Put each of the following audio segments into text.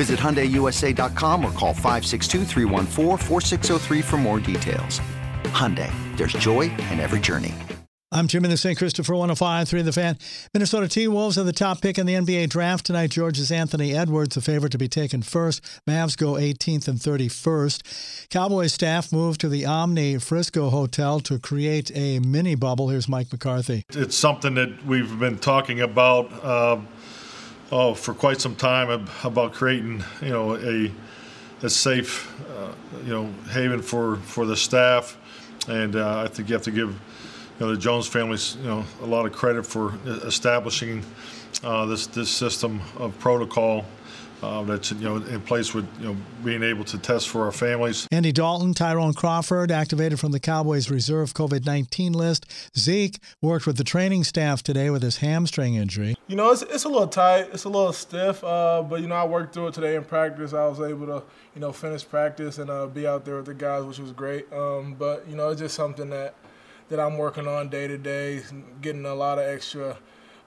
Visit HyundaiUSA.com or call 562 for more details. Hyundai, there's joy in every journey. I'm Jim in the St. Christopher 105.3 The Fan. Minnesota T-Wolves are the top pick in the NBA draft tonight. Georgia's Anthony Edwards, the favorite to be taken first. Mavs go 18th and 31st. Cowboys staff moved to the Omni Frisco Hotel to create a mini bubble. Here's Mike McCarthy. It's something that we've been talking about. Uh, oh, for quite some time about creating, you know, a a safe, uh, you know, haven for for the staff, and uh, I think you have to give, you know, the Jones families, you know, a lot of credit for establishing uh, this this system of protocol uh, that's you know in place with you know being able to test for our families. Andy Dalton, Tyrone Crawford activated from the Cowboys reserve COVID-19 list. Zeke worked with the training staff today with his hamstring injury. You know, it's, it's a little tight, it's a little stiff, uh, but you know I worked through it today in practice. I was able to you know finish practice and uh, be out there with the guys, which was great. Um, but you know, it's just something that that I'm working on day to day, getting a lot of extra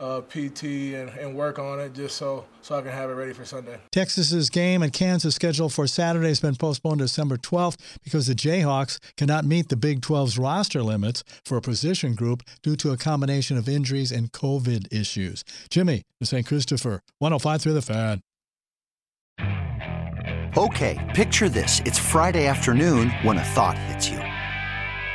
uh, PT and, and work on it just so so I can have it ready for Sunday. Texas's game at Kansas scheduled for Saturday has been postponed to December 12th because the Jayhawks cannot meet the Big 12's roster limits for a position group due to a combination of injuries and COVID issues. Jimmy, the St. Christopher, 105 through the fan. Okay, picture this. It's Friday afternoon when a thought hits you.